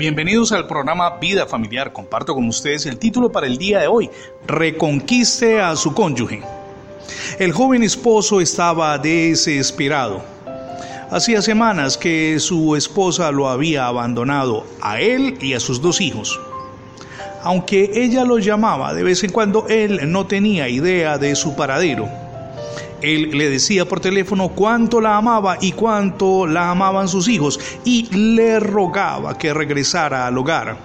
Bienvenidos al programa Vida Familiar. Comparto con ustedes el título para el día de hoy, Reconquiste a su cónyuge. El joven esposo estaba desesperado. Hacía semanas que su esposa lo había abandonado a él y a sus dos hijos. Aunque ella lo llamaba de vez en cuando, él no tenía idea de su paradero. Él le decía por teléfono cuánto la amaba y cuánto la amaban sus hijos y le rogaba que regresara al hogar.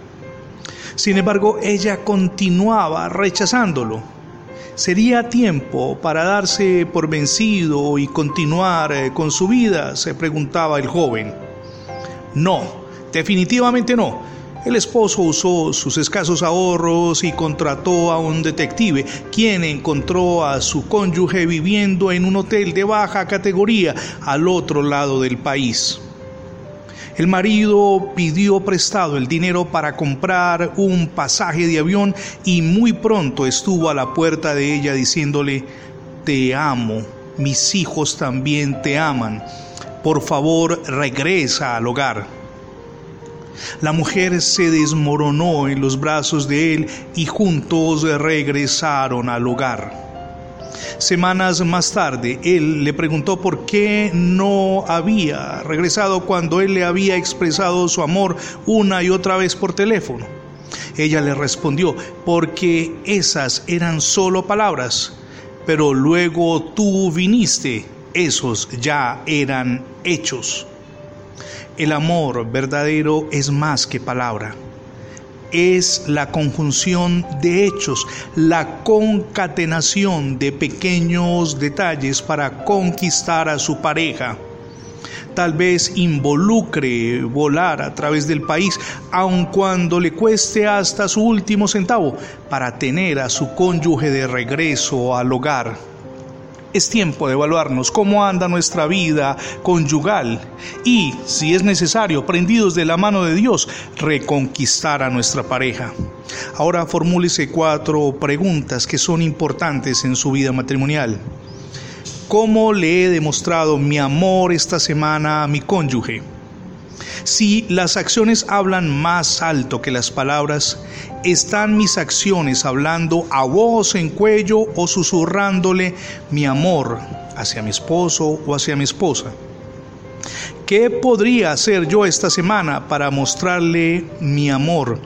Sin embargo, ella continuaba rechazándolo. ¿Sería tiempo para darse por vencido y continuar eh, con su vida? se preguntaba el joven. No, definitivamente no el esposo usó sus escasos ahorros y contrató a un detective, quien encontró a su cónyuge viviendo en un hotel de baja categoría al otro lado del país. El marido pidió prestado el dinero para comprar un pasaje de avión y muy pronto estuvo a la puerta de ella diciéndole, te amo, mis hijos también te aman, por favor regresa al hogar. La mujer se desmoronó en los brazos de él y juntos regresaron al hogar. Semanas más tarde, él le preguntó por qué no había regresado cuando él le había expresado su amor una y otra vez por teléfono. Ella le respondió, porque esas eran solo palabras, pero luego tú viniste, esos ya eran hechos. El amor verdadero es más que palabra. Es la conjunción de hechos, la concatenación de pequeños detalles para conquistar a su pareja. Tal vez involucre volar a través del país, aun cuando le cueste hasta su último centavo, para tener a su cónyuge de regreso al hogar. Es tiempo de evaluarnos cómo anda nuestra vida conyugal y, si es necesario, prendidos de la mano de Dios, reconquistar a nuestra pareja. Ahora formúlese cuatro preguntas que son importantes en su vida matrimonial. ¿Cómo le he demostrado mi amor esta semana a mi cónyuge? Si las acciones hablan más alto que las palabras, ¿están mis acciones hablando a voz en cuello o susurrándole mi amor hacia mi esposo o hacia mi esposa? ¿Qué podría hacer yo esta semana para mostrarle mi amor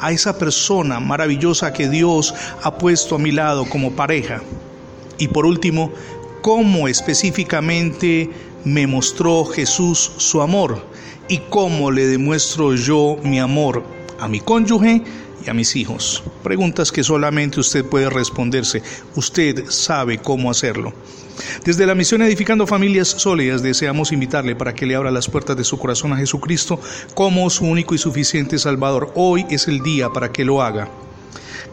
a esa persona maravillosa que Dios ha puesto a mi lado como pareja? Y por último, ¿cómo específicamente me mostró Jesús su amor? y cómo le demuestro yo mi amor a mi cónyuge y a mis hijos. Preguntas que solamente usted puede responderse. Usted sabe cómo hacerlo. Desde la misión Edificando Familias Sólidas deseamos invitarle para que le abra las puertas de su corazón a Jesucristo como su único y suficiente Salvador. Hoy es el día para que lo haga.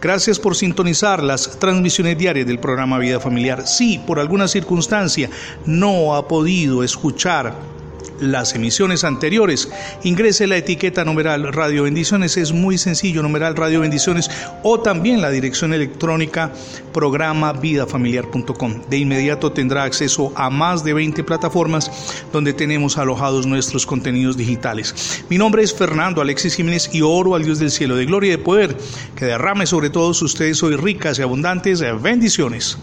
Gracias por sintonizar las transmisiones diarias del programa Vida Familiar. Si por alguna circunstancia no ha podido escuchar las emisiones anteriores. Ingrese la etiqueta numeral Radio Bendiciones, es muy sencillo, numeral Radio Bendiciones, o también la dirección electrónica programa vidafamiliar.com. De inmediato tendrá acceso a más de 20 plataformas donde tenemos alojados nuestros contenidos digitales. Mi nombre es Fernando Alexis Jiménez y oro al Dios del cielo de gloria y de poder que derrame sobre todos ustedes hoy ricas y abundantes bendiciones.